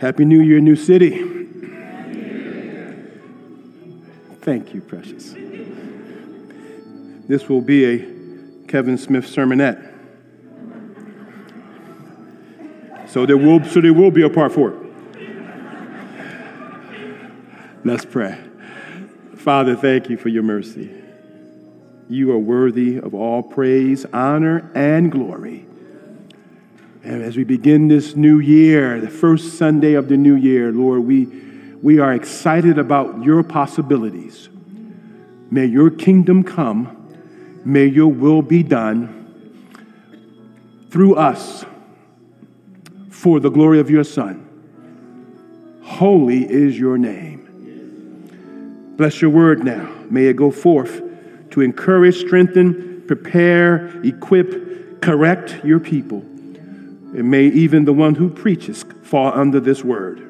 Happy New Year, New City. Thank you, precious. This will be a Kevin Smith sermonette. So there will, so there will be a part four. Let's pray. Father, thank you for your mercy. You are worthy of all praise, honor, and glory. And as we begin this new year, the first Sunday of the new year, Lord, we, we are excited about your possibilities. May your kingdom come. May your will be done through us for the glory of your Son. Holy is your name. Bless your word now. May it go forth to encourage, strengthen, prepare, equip, correct your people. And may even the one who preaches fall under this word.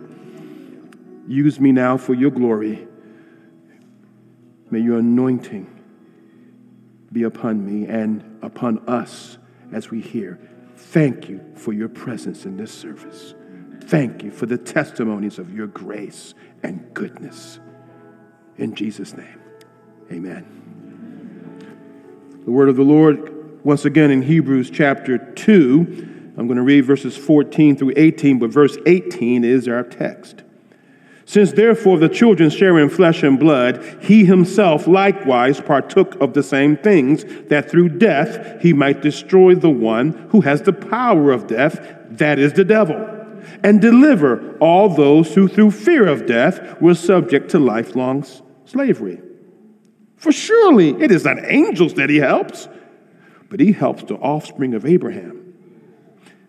Use me now for your glory. May your anointing be upon me and upon us as we hear. Thank you for your presence in this service. Thank you for the testimonies of your grace and goodness. In Jesus' name, amen. The word of the Lord, once again in Hebrews chapter 2. I'm going to read verses 14 through 18, but verse 18 is our text. Since therefore the children share in flesh and blood, he himself likewise partook of the same things, that through death he might destroy the one who has the power of death, that is the devil, and deliver all those who through fear of death were subject to lifelong slavery. For surely it is not angels that he helps, but he helps the offspring of Abraham.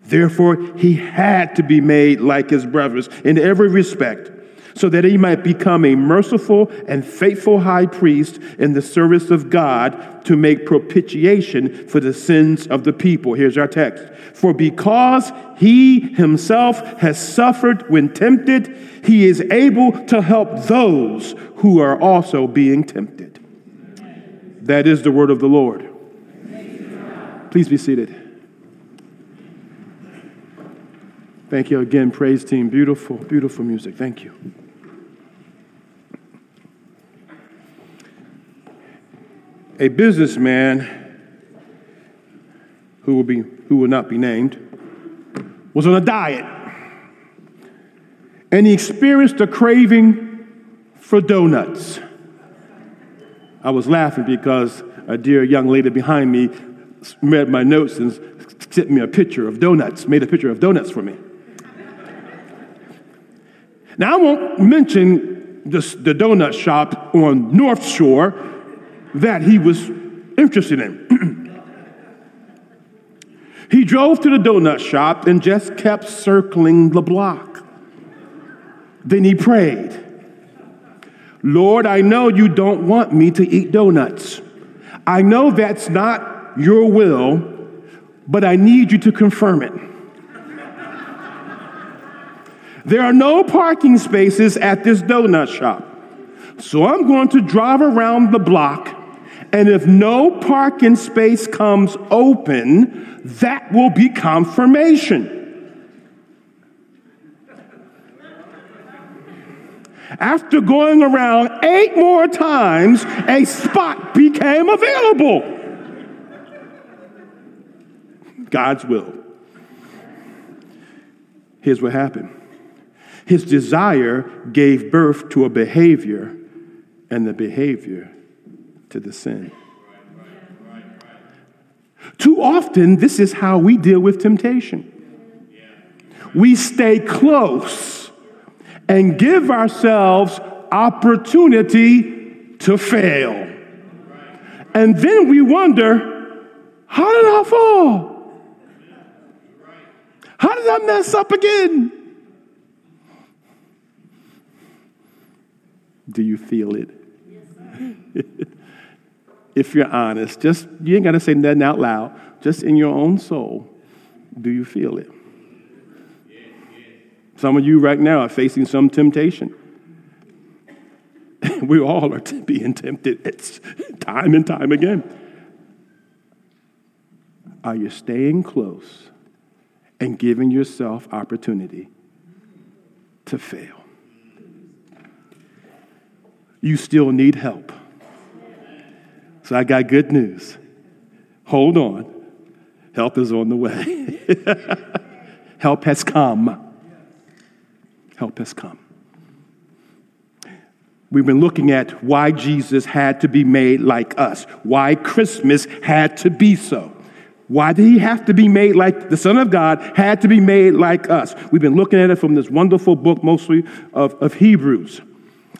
Therefore, he had to be made like his brothers in every respect so that he might become a merciful and faithful high priest in the service of God to make propitiation for the sins of the people. Here's our text. For because he himself has suffered when tempted, he is able to help those who are also being tempted. That is the word of the Lord. Please be seated. Thank you again, praise team. Beautiful, beautiful music. Thank you. a businessman who will, be, who will not be named was on a diet. And he experienced a craving for donuts. I was laughing because a dear young lady behind me read my notes and sent me a picture of donuts, made a picture of donuts for me. Now, I won't mention this, the donut shop on North Shore that he was interested in. he drove to the donut shop and just kept circling the block. Then he prayed, Lord, I know you don't want me to eat donuts. I know that's not your will, but I need you to confirm it. There are no parking spaces at this donut shop. So I'm going to drive around the block and if no parking space comes open, that will be confirmation. After going around eight more times, a spot became available. God's will. Here's what happened his desire gave birth to a behavior, and the behavior to the sin. Too often, this is how we deal with temptation. We stay close and give ourselves opportunity to fail. And then we wonder, how did I fall? How did I mess up again? Do you feel it? if you're honest, just you ain't got to say nothing out loud, just in your own soul, do you feel it? Some of you right now are facing some temptation. we all are being tempted it's time and time again. Are you staying close and giving yourself opportunity to fail. You still need help. So I got good news. Hold on. Help is on the way. help has come. Help has come. We've been looking at why Jesus had to be made like us, why Christmas had to be so. Why did he have to be made like the Son of God had to be made like us? We've been looking at it from this wonderful book, mostly of, of Hebrews.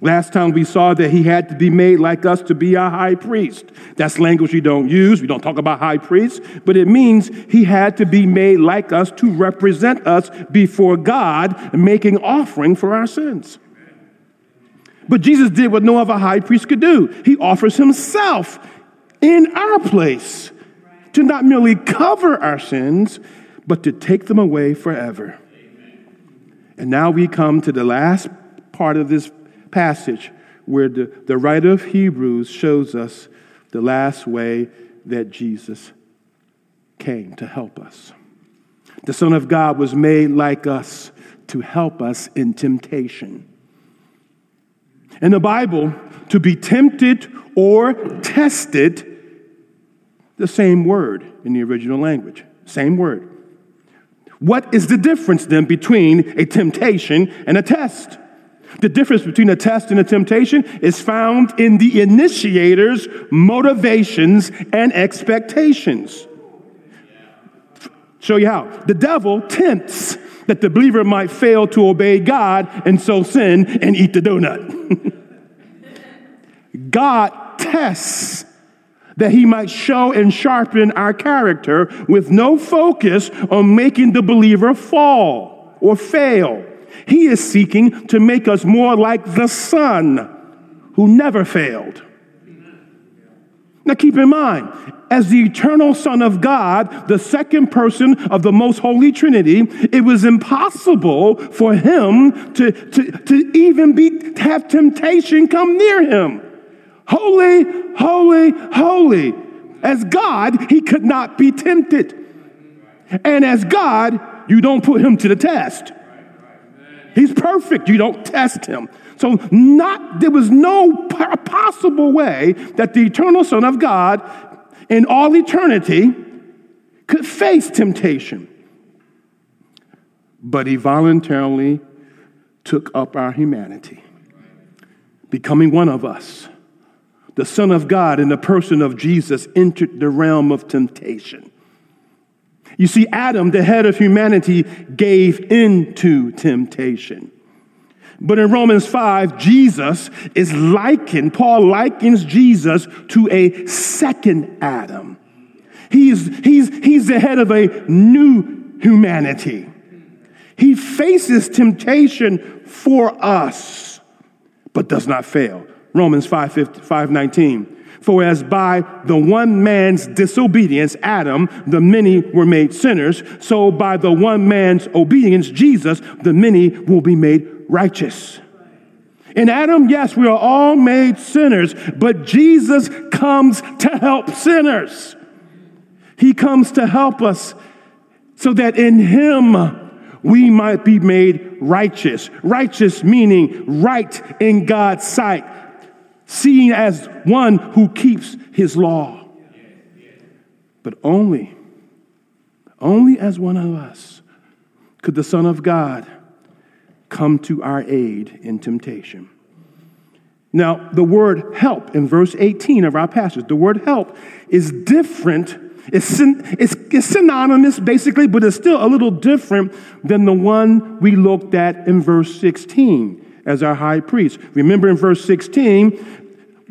Last time we saw that he had to be made like us to be our high priest. That's language we don't use. We don't talk about high priests, but it means he had to be made like us to represent us before God, making offering for our sins. But Jesus did what no other high priest could do. He offers himself in our place to not merely cover our sins, but to take them away forever. And now we come to the last part of this passage where the, the writer of Hebrews shows us the last way that Jesus came to help us. The Son of God was made like us to help us in temptation. In the Bible, to be tempted or tested, the same word in the original language, same word. What is the difference then between a temptation and a test? The difference between a test and a temptation is found in the initiator's motivations and expectations. Show you how. The devil tempts that the believer might fail to obey God and so sin and eat the donut. God tests that he might show and sharpen our character with no focus on making the believer fall or fail. He is seeking to make us more like the Son who never failed. Now, keep in mind, as the eternal Son of God, the second person of the most holy Trinity, it was impossible for him to, to, to even be, have temptation come near him. Holy, holy, holy. As God, he could not be tempted. And as God, you don't put him to the test. He's perfect. You don't test him. So not there was no possible way that the eternal Son of God in all eternity could face temptation. But he voluntarily took up our humanity, becoming one of us. The Son of God in the person of Jesus entered the realm of temptation. You see, Adam, the head of humanity, gave into temptation. But in Romans 5, Jesus is likened, Paul likens Jesus to a second Adam. He's, he's, he's the head of a new humanity. He faces temptation for us, but does not fail. Romans 5, 5 19. For as by the one man's disobedience, Adam, the many were made sinners, so by the one man's obedience, Jesus, the many will be made righteous. In Adam, yes, we are all made sinners, but Jesus comes to help sinners. He comes to help us so that in Him we might be made righteous. Righteous meaning right in God's sight seen as one who keeps his law. But only, only as one of us could the Son of God come to our aid in temptation. Now, the word help in verse 18 of our passage, the word help is different. It's, it's, it's, synonymous basically, but it's still a little different than the one we looked at in verse 16 as our high priest. Remember in verse 16,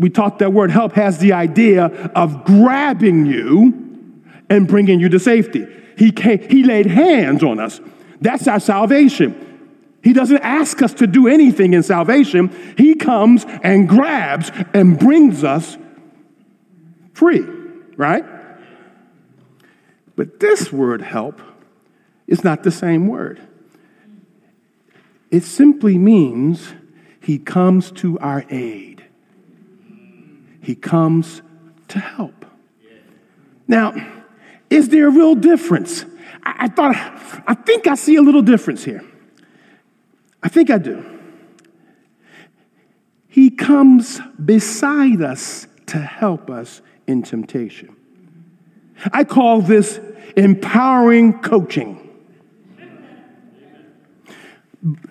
we taught that word help has the idea of grabbing you and bringing you to safety. He, came, he laid hands on us. That's our salvation. He doesn't ask us to do anything in salvation. He comes and grabs and brings us free, right? But this word help is not the same word. It simply means he comes to our aid. He comes to help. Now, is there a real difference? I, I thought, I think I see a little difference here. I, think I do. He comes beside us to help us in temptation. I call this empowering coaching.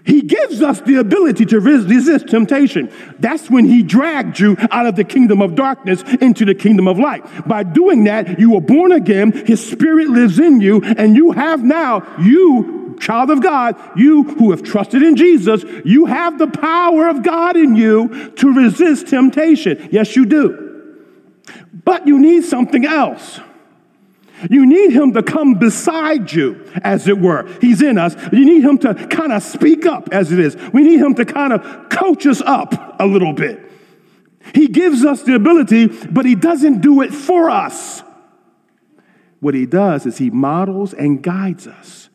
He gives us the ability to resist temptation. That's when he dragged you out of the kingdom of darkness into the kingdom of light. By doing that, you were born again, his spirit lives in you, and you have now, you, child of God, you who have trusted in Jesus, you have the power of God in you to resist temptation. Yes, you do. But you need something else. You need him to come beside you, as it were. He's in us. You need him to kind of speak up, as it is. We need him to kind of coach us up a little bit. He gives us the ability, but he doesn't do it for us. What he does is he models and guides us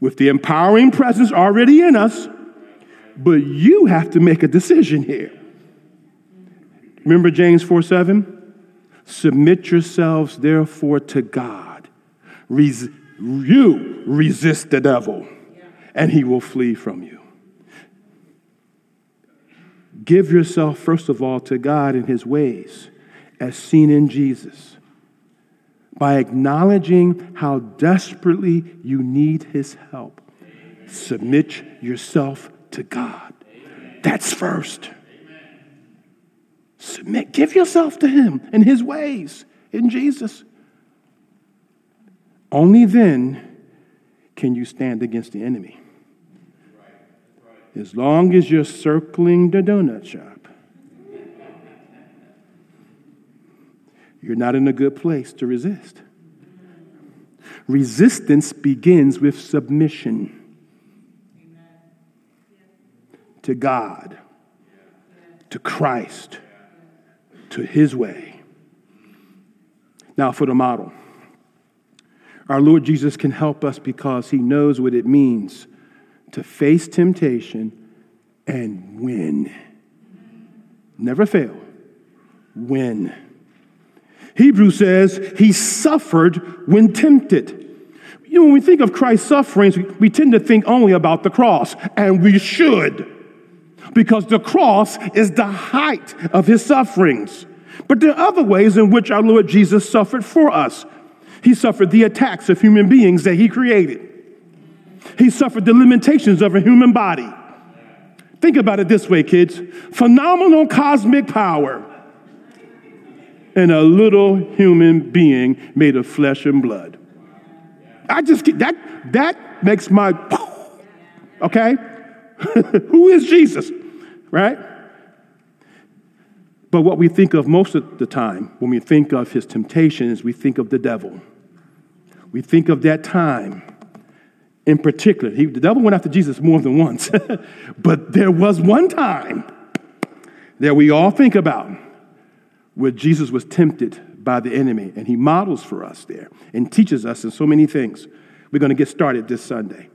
with the empowering presence already in us, but you have to make a decision here. Remember James 4 7? Submit yourselves, therefore, to God. Res- you resist the devil, and he will flee from you. Give yourself, first of all, to God and his ways, as seen in Jesus, by acknowledging how desperately you need his help. Submit yourself to God. That's first. Submit, give yourself to Him and His ways in Jesus. Only then can you stand against the enemy. As long as you're circling the donut shop, you're not in a good place to resist. Resistance begins with submission to God, to Christ to his way. Now, for the model. Our Lord Jesus can help us because he knows what it means to face temptation and win. Never fail. Win. Hebrew says he suffered when tempted. You know, when we think of Christ's sufferings, we, we tend to think only about the cross, and we should because the cross is the height of his sufferings. But there are other ways in which our Lord Jesus suffered for us. He suffered the attacks of human beings that he created. He suffered the limitations of a human body. Think about it this way, kids phenomenal cosmic power and a little human being made of flesh and blood. I just get that, that makes my, okay? Who is Jesus? Right? But what we think of most of the time when we think of his temptation is we think of the devil. We think of that time in particular. He, the devil went after Jesus more than once, but there was one time that we all think about where Jesus was tempted by the enemy, and he models for us there and teaches us in so many things. We're going to get started this Sunday.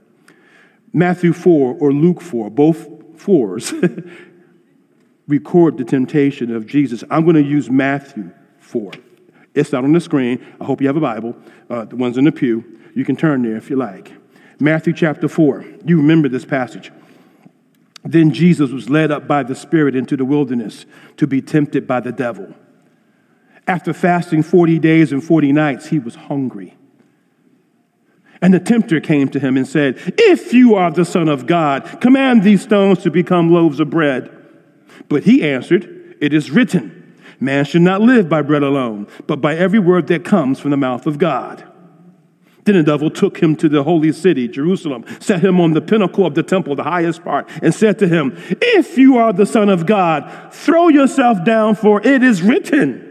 Matthew 4 or Luke 4, both fours, record the temptation of Jesus. I'm going to use Matthew 4. It's not on the screen. I hope you have a Bible. Uh, the ones in the pew. You can turn there if you like. Matthew chapter 4. You remember this passage. Then Jesus was led up by the Spirit into the wilderness to be tempted by the devil. After fasting 40 days and 40 nights, he was hungry. And the tempter came to him and said, If you are the Son of God, command these stones to become loaves of bread. But he answered, It is written, Man should not live by bread alone, but by every word that comes from the mouth of God. Then the devil took him to the holy city, Jerusalem, set him on the pinnacle of the temple, the highest part, and said to him, If you are the Son of God, throw yourself down, for it is written.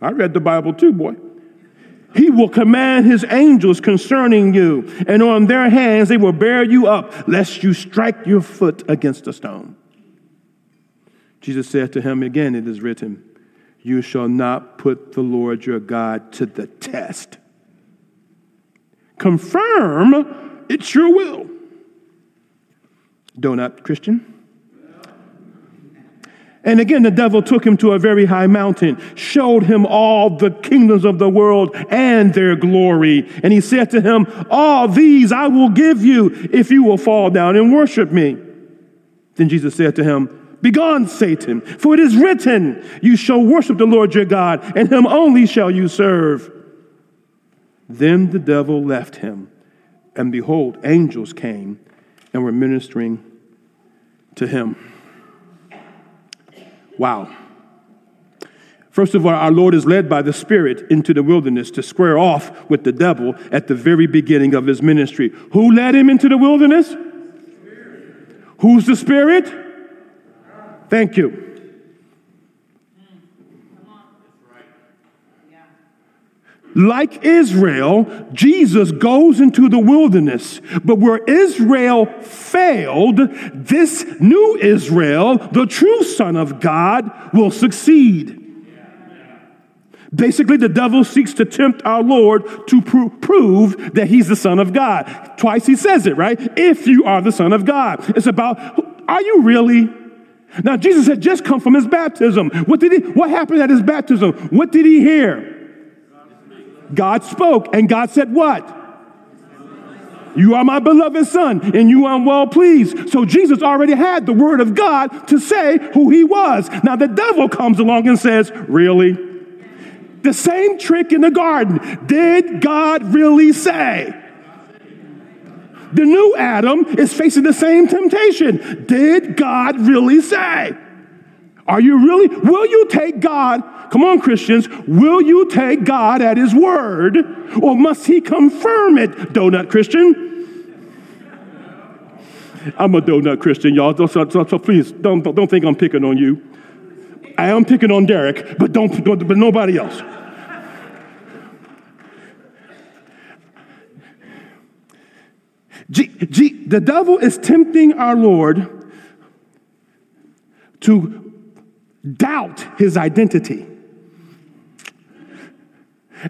I read the Bible too, boy. He will command his angels concerning you, and on their hands they will bear you up, lest you strike your foot against a stone. Jesus said to him again, It is written, You shall not put the Lord your God to the test. Confirm it's your will. Donut Christian. And again, the devil took him to a very high mountain, showed him all the kingdoms of the world and their glory. And he said to him, All these I will give you if you will fall down and worship me. Then Jesus said to him, Begone, Satan, for it is written, You shall worship the Lord your God, and him only shall you serve. Then the devil left him, and behold, angels came and were ministering to him. Wow. First of all, our Lord is led by the Spirit into the wilderness to square off with the devil at the very beginning of his ministry. Who led him into the wilderness? Who's the Spirit? Thank you. Like Israel, Jesus goes into the wilderness. But where Israel failed, this new Israel, the true Son of God, will succeed. Basically, the devil seeks to tempt our Lord to pro- prove that he's the Son of God. Twice he says it, right? If you are the Son of God. It's about, are you really? Now, Jesus had just come from his baptism. What did he, what happened at his baptism? What did he hear? God spoke, and God said, What? You are my beloved son, and you are well pleased. So Jesus already had the word of God to say who he was. Now the devil comes along and says, Really? The same trick in the garden. Did God really say? The new Adam is facing the same temptation. Did God really say? Are you really? Will you take God? Come on, Christians. Will you take God at His word or must He confirm it, donut Christian? I'm a donut Christian, y'all. So, so, so please don't, don't think I'm picking on you. I am picking on Derek, but don't, but nobody else. G, G, the devil is tempting our Lord to doubt his identity.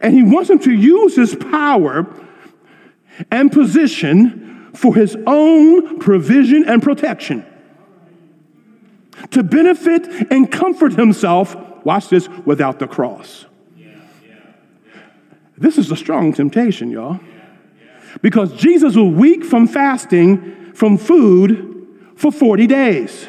And he wants him to use his power and position for his own provision and protection. To benefit and comfort himself, watch this, without the cross. This is a strong temptation, y'all. Because Jesus was weak from fasting from food for 40 days.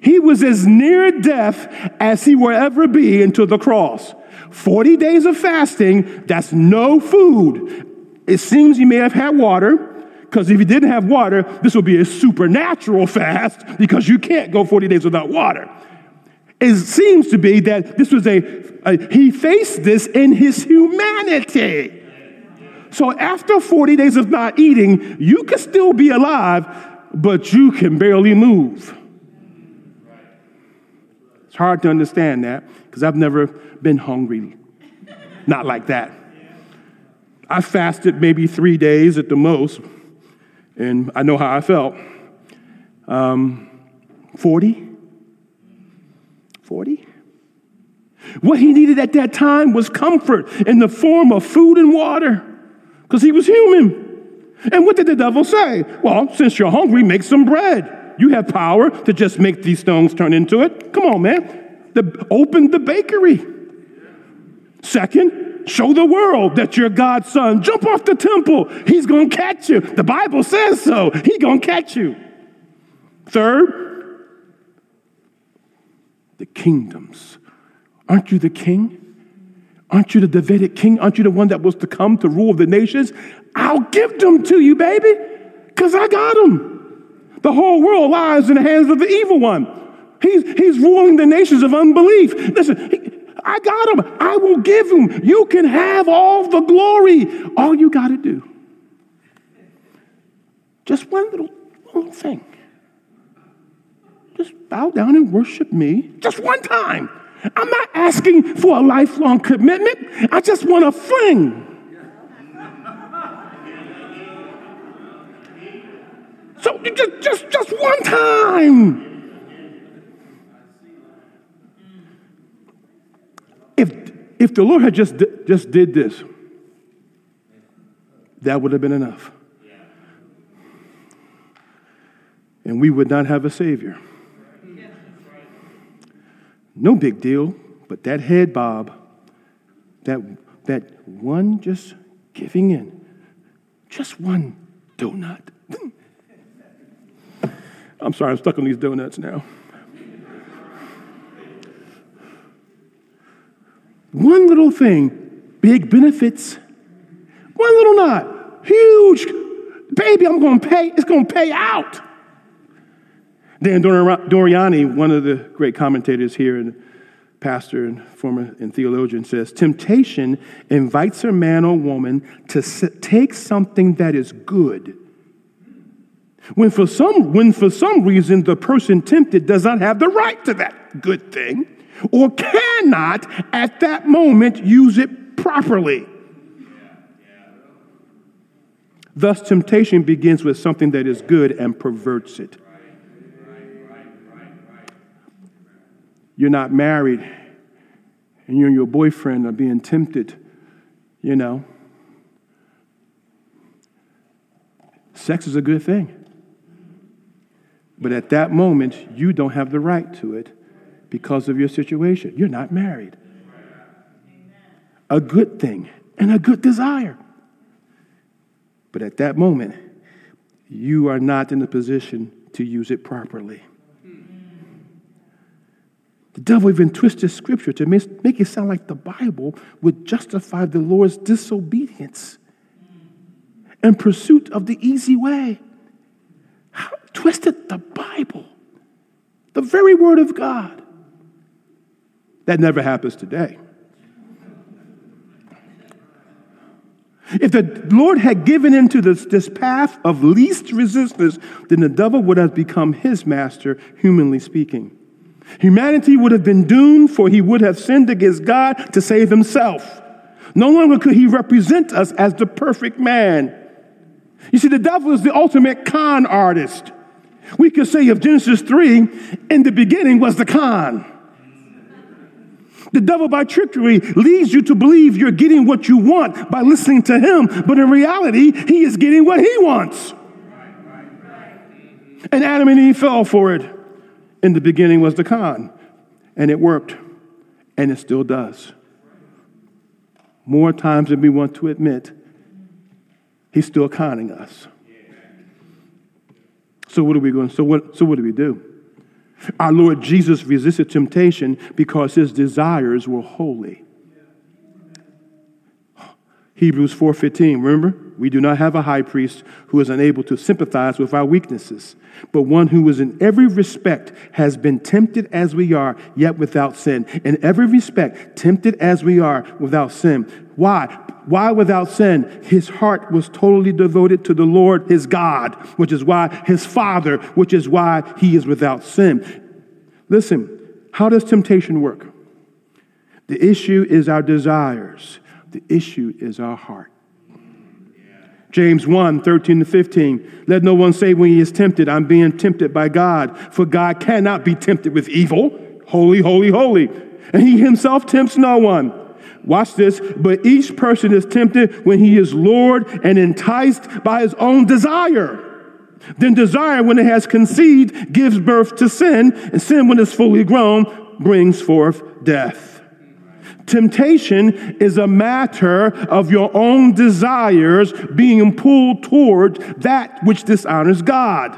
He was as near death as he will ever be until the cross. 40 days of fasting, that's no food. It seems he may have had water, because if he didn't have water, this would be a supernatural fast because you can't go 40 days without water. It seems to be that this was a, a he faced this in his humanity. So after 40 days of not eating, you can still be alive, but you can barely move. Hard to understand that because I've never been hungry. Not like that. I fasted maybe three days at the most, and I know how I felt. Um, 40? 40? What he needed at that time was comfort in the form of food and water because he was human. And what did the devil say? Well, since you're hungry, make some bread. You have power to just make these stones turn into it. Come on, man. The, open the bakery. Second, show the world that you're God's son. Jump off the temple. He's going to catch you. The Bible says so. He's going to catch you. Third, the kingdoms. Aren't you the king? Aren't you the Davidic king? Aren't you the one that was to come to rule the nations? I'll give them to you, baby, because I got them. The whole world lies in the hands of the evil one. He's, he's ruling the nations of unbelief. Listen, he, I got him. I will give him. You can have all the glory. All you got to do. Just one little, little thing. Just bow down and worship me. Just one time. I'm not asking for a lifelong commitment. I just want a fling. So just, just, just one time. If, if the Lord had just, just did this, that would have been enough. And we would not have a Savior. No big deal, but that head bob, that, that one just giving in, just one donut. I'm sorry, I'm stuck on these donuts now. One little thing, big benefits. One little knot, huge. Baby, I'm going to pay. It's going to pay out. Dan Doriani, one of the great commentators here and pastor and former and theologian, says temptation invites a man or woman to take something that is good. When for, some, when for some reason the person tempted does not have the right to that good thing or cannot at that moment use it properly. Thus, temptation begins with something that is good and perverts it. You're not married, and you and your boyfriend are being tempted, you know. Sex is a good thing. But at that moment, you don't have the right to it because of your situation. You're not married. A good thing and a good desire. But at that moment, you are not in a position to use it properly. The devil even twisted scripture to make it sound like the Bible would justify the Lord's disobedience and pursuit of the easy way. Twisted the Bible, the very word of God. That never happens today. If the Lord had given into this, this path of least resistance, then the devil would have become his master, humanly speaking. Humanity would have been doomed, for he would have sinned against God to save himself. No longer could he represent us as the perfect man. You see, the devil is the ultimate con artist. We could say of Genesis 3, in the beginning was the con. The devil, by trickery, leads you to believe you're getting what you want by listening to him, but in reality, he is getting what he wants. And Adam and Eve fell for it. In the beginning was the con, and it worked, and it still does. More times than we want to admit, he's still conning us. So what are we going? So what? So what do we do? Our Lord Jesus resisted temptation because his desires were holy. Hebrews 4:15, remember? We do not have a high priest who is unable to sympathize with our weaknesses, but one who is in every respect has been tempted as we are, yet without sin. In every respect, tempted as we are, without sin. Why? Why without sin? His heart was totally devoted to the Lord his God, which is why his Father, which is why he is without sin. Listen, how does temptation work? The issue is our desires. The issue is our heart. James 1 13 to 15. Let no one say when he is tempted, I'm being tempted by God. For God cannot be tempted with evil. Holy, holy, holy. And he himself tempts no one. Watch this. But each person is tempted when he is lured and enticed by his own desire. Then desire, when it has conceived, gives birth to sin. And sin, when it's fully grown, brings forth death. Temptation is a matter of your own desires being pulled toward that which dishonors God.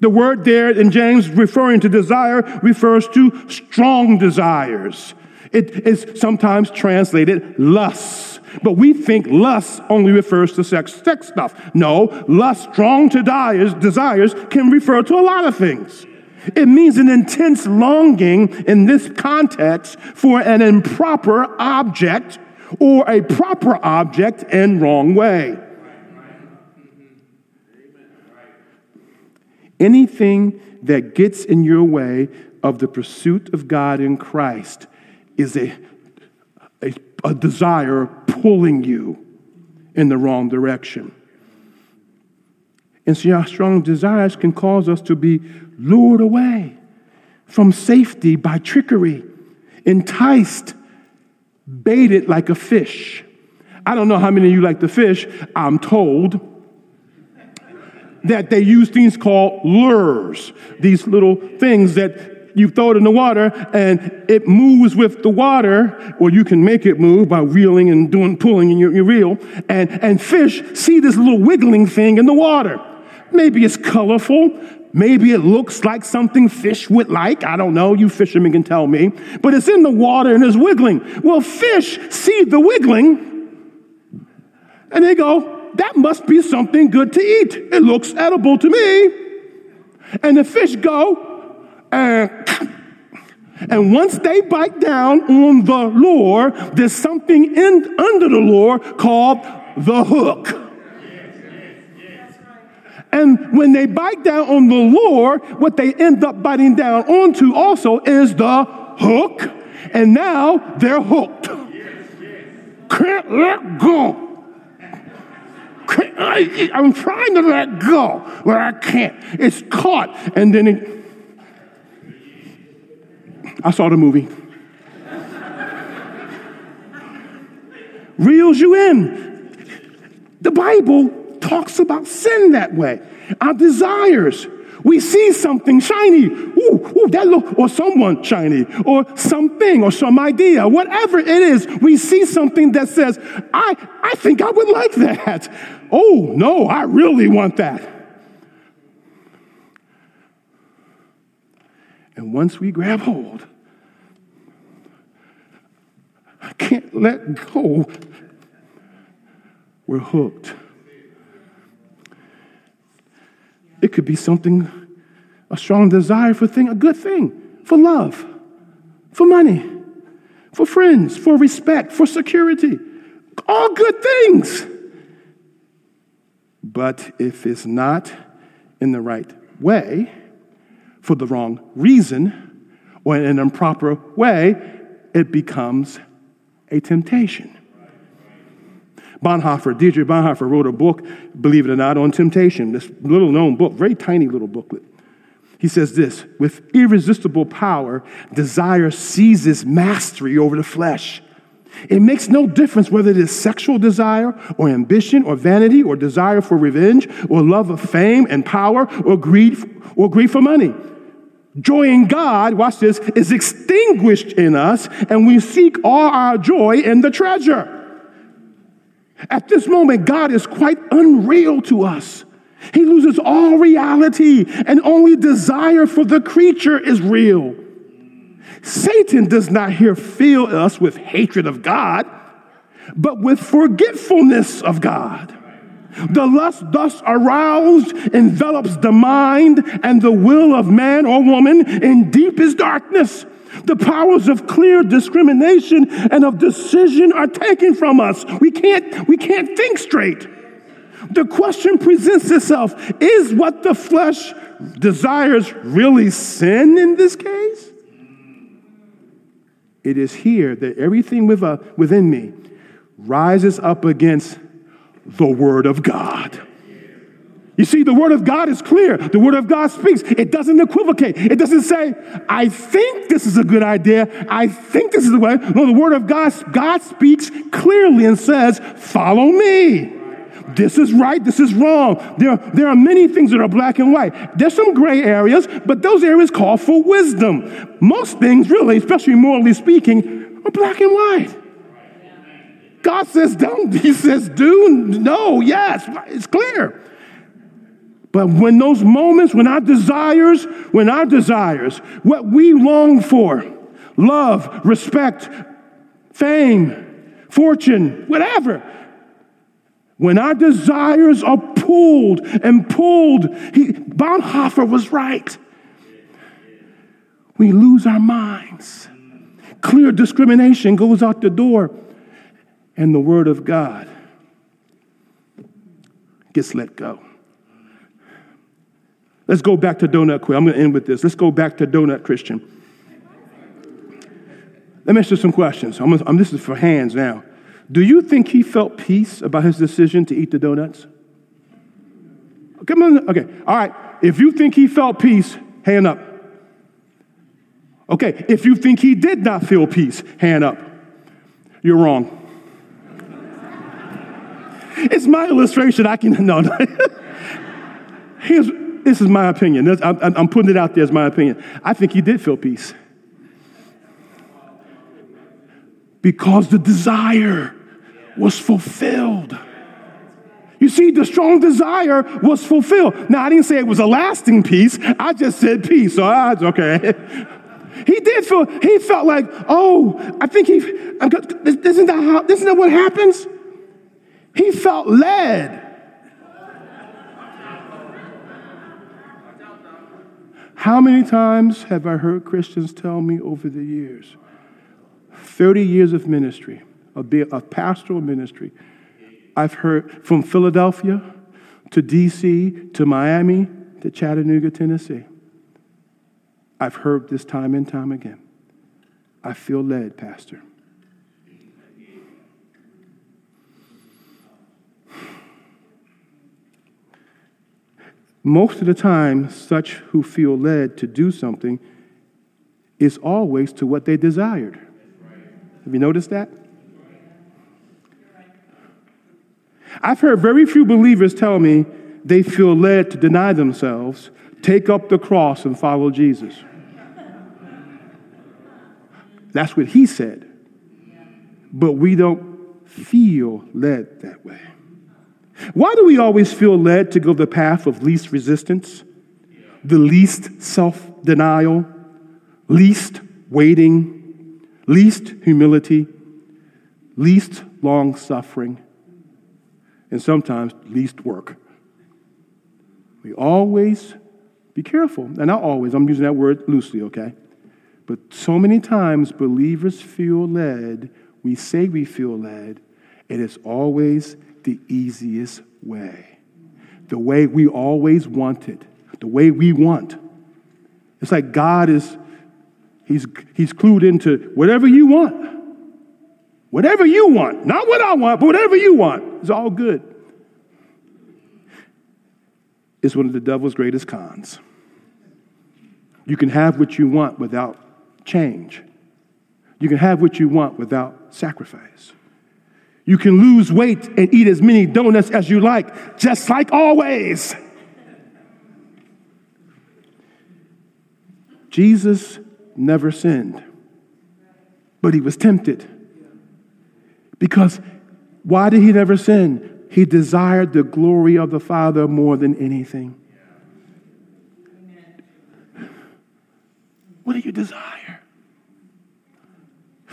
The word there in James referring to desire refers to strong desires. It is sometimes translated lust. But we think lust only refers to sex, sex stuff. No, lust, strong desires, desires can refer to a lot of things. It means an intense longing in this context for an improper object or a proper object in wrong way. Anything that gets in your way of the pursuit of God in Christ is a, a, a desire pulling you in the wrong direction. And see, our strong desires can cause us to be lured away from safety by trickery, enticed, baited like a fish. I don't know how many of you like to fish. I'm told that they use things called lures, these little things that you throw it in the water and it moves with the water, or you can make it move by reeling and doing pulling in your, your reel. And, and fish see this little wiggling thing in the water. Maybe it's colorful. Maybe it looks like something fish would like. I don't know. You fishermen can tell me. But it's in the water and it's wiggling. Well, fish see the wiggling and they go, that must be something good to eat. It looks edible to me. And the fish go, eh, and, and once they bite down on the lure, there's something in, under the lure called the hook. And when they bite down on the lure, what they end up biting down onto also is the hook. And now they're hooked. Can't let go. I, am trying to let go, but I can't. It's caught. And then it, I saw the movie. Reels you in. The Bible talks about sin that way. Our desires. We see something shiny, ooh, ooh, that look, or someone shiny, or something, or some idea, whatever it is, we see something that says, I, I think I would like that. Oh, no, I really want that. And once we grab hold, I can't let go. We're hooked. It could be something, a strong desire for thing, a good thing, for love, for money, for friends, for respect, for security. All good things. But if it's not in the right way, for the wrong reason, or in an improper way, it becomes a temptation. Bonhoeffer, Dietrich Bonhoeffer wrote a book, believe it or not, on temptation, this little known book, very tiny little booklet. He says this with irresistible power, desire seizes mastery over the flesh. It makes no difference whether it is sexual desire or ambition or vanity or desire for revenge or love of fame and power or greed or greed for money. Joy in God, watch this, is extinguished in us and we seek all our joy in the treasure. At this moment, God is quite unreal to us. He loses all reality and only desire for the creature is real. Satan does not here fill us with hatred of God, but with forgetfulness of God. The lust thus aroused envelops the mind and the will of man or woman in deepest darkness. The powers of clear discrimination and of decision are taken from us. We can't, we can't think straight. The question presents itself is what the flesh desires really sin in this case? It is here that everything uh, within me rises up against the Word of God. You see, the Word of God is clear. The Word of God speaks. It doesn't equivocate. It doesn't say, I think this is a good idea. I think this is the way. No, the Word of God, God speaks clearly and says, Follow me. This is right, this is wrong. There, there are many things that are black and white. There's some gray areas, but those areas call for wisdom. Most things, really, especially morally speaking, are black and white. God says don't, He says do, no, yes, it's clear. But when those moments, when our desires, when our desires, what we long for, love, respect, fame, fortune, whatever, when our desires are pulled and pulled, he, Bonhoeffer was right. We lose our minds. Clear discrimination goes out the door, and the Word of God gets let go. Let's go back to Donut Quill. I'm going to end with this. Let's go back to Donut Christian. Let me ask you some questions. I'm, I'm, this is for hands now. Do you think he felt peace about his decision to eat the donuts? Come on. Okay. All right. If you think he felt peace, hand up. Okay. If you think he did not feel peace, hand up. You're wrong. it's my illustration. I can, no, no. Here's, this is my opinion. I'm, putting it out there as my opinion. I think he did feel peace. Because the desire was fulfilled. You see, the strong desire was fulfilled. Now, I didn't say it was a lasting peace. I just said peace. So that's okay. he did feel, he felt like, oh, I think he, isn't that, how, isn't that what happens? He felt led. How many times have I heard Christians tell me over the years, 30 years of ministry, of pastoral ministry, I've heard from Philadelphia to DC to Miami to Chattanooga, Tennessee. I've heard this time and time again. I feel led, Pastor. Most of the time, such who feel led to do something is always to what they desired. Have you noticed that? I've heard very few believers tell me they feel led to deny themselves, take up the cross, and follow Jesus. That's what he said. But we don't feel led that way. Why do we always feel led to go the path of least resistance, the least self denial, least waiting, least humility, least long suffering? and sometimes least work. We always be careful. And not always, I'm using that word loosely, okay? But so many times believers feel led, we say we feel led, and it's always the easiest way. The way we always wanted, the way we want. It's like God is, he's, he's clued into whatever you want. Whatever you want. Not what I want, but whatever you want. It's all good. It's one of the devil's greatest cons. You can have what you want without change. You can have what you want without sacrifice. You can lose weight and eat as many donuts as you like, just like always. Jesus never sinned, but he was tempted. Because why did he never sin? He desired the glory of the Father more than anything. What do you desire?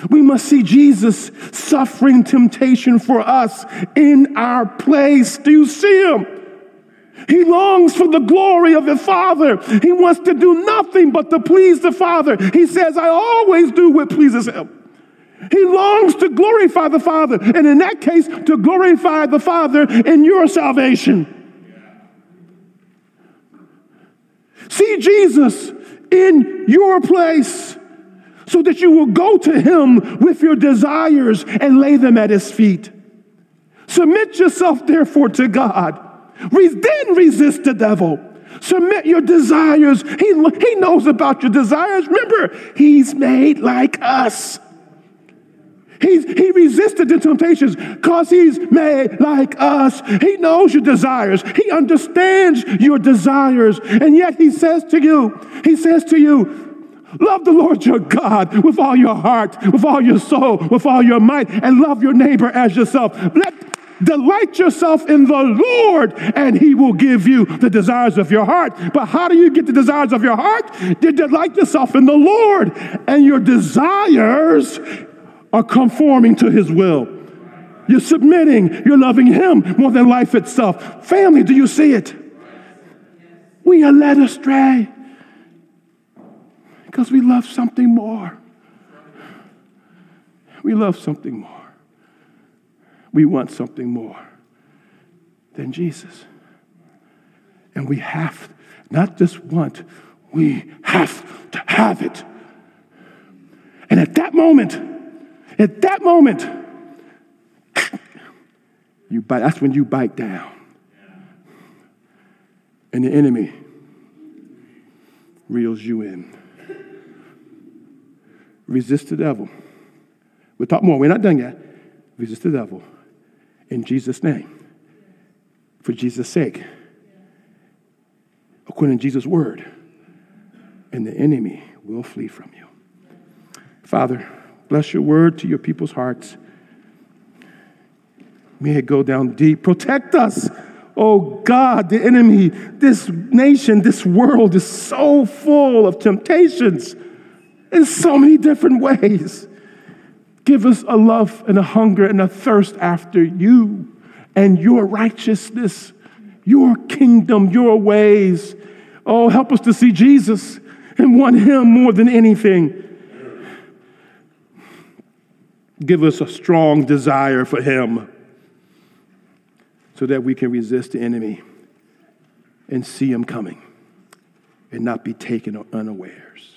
We must see Jesus suffering temptation for us in our place. Do you see him? He longs for the glory of the Father. He wants to do nothing but to please the Father. He says, I always do what pleases him. He longs to glorify the Father, and in that case, to glorify the Father in your salvation. See Jesus in your place so that you will go to Him with your desires and lay them at His feet. Submit yourself, therefore, to God. Then resist the devil. Submit your desires. He, he knows about your desires. Remember, He's made like us. He's, he resisted the temptations because he's made like us. He knows your desires. He understands your desires. And yet he says to you, he says to you, love the Lord your God with all your heart, with all your soul, with all your might, and love your neighbor as yourself. Let Delight yourself in the Lord, and He will give you the desires of your heart. But how do you get the desires of your heart? You delight yourself in the Lord, and your desires are conforming to his will. You're submitting, you're loving him more than life itself. Family, do you see it? We are led astray because we love something more. We love something more. We want something more than Jesus. And we have not just want, we have to have it. And at that moment, at that moment, you bite, that's when you bite down. And the enemy reels you in. Resist the devil. We'll talk more. We're not done yet. Resist the devil in Jesus' name. For Jesus' sake. according to Jesus' word, and the enemy will flee from you. Father, bless your word to your people's hearts. May it go down deep. Protect us. Oh God, the enemy, this nation, this world is so full of temptations in so many different ways. Give us a love and a hunger and a thirst after you and your righteousness, your kingdom, your ways. Oh, help us to see Jesus and want him more than anything. Give us a strong desire for him so that we can resist the enemy and see him coming and not be taken unawares.